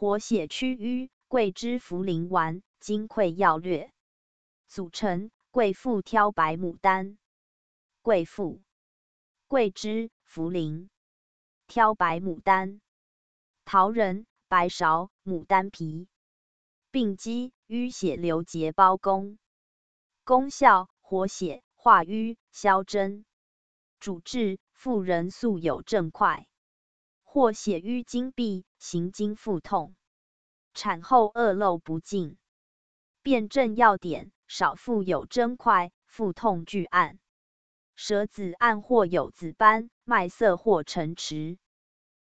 活血祛瘀，桂枝茯苓丸。金匮要略。组成：桂附挑白牡丹。桂附：桂枝、茯苓。挑白牡丹。桃仁、白芍、牡丹皮。病机：淤血流结胞功。功效：活血化瘀、消瘀。主治：妇人素有症块，或血瘀经闭、行经腹痛，产后恶露不尽。辨证要点：少腹有征块，腹痛拒按，舌紫暗或有紫斑，脉涩或沉迟。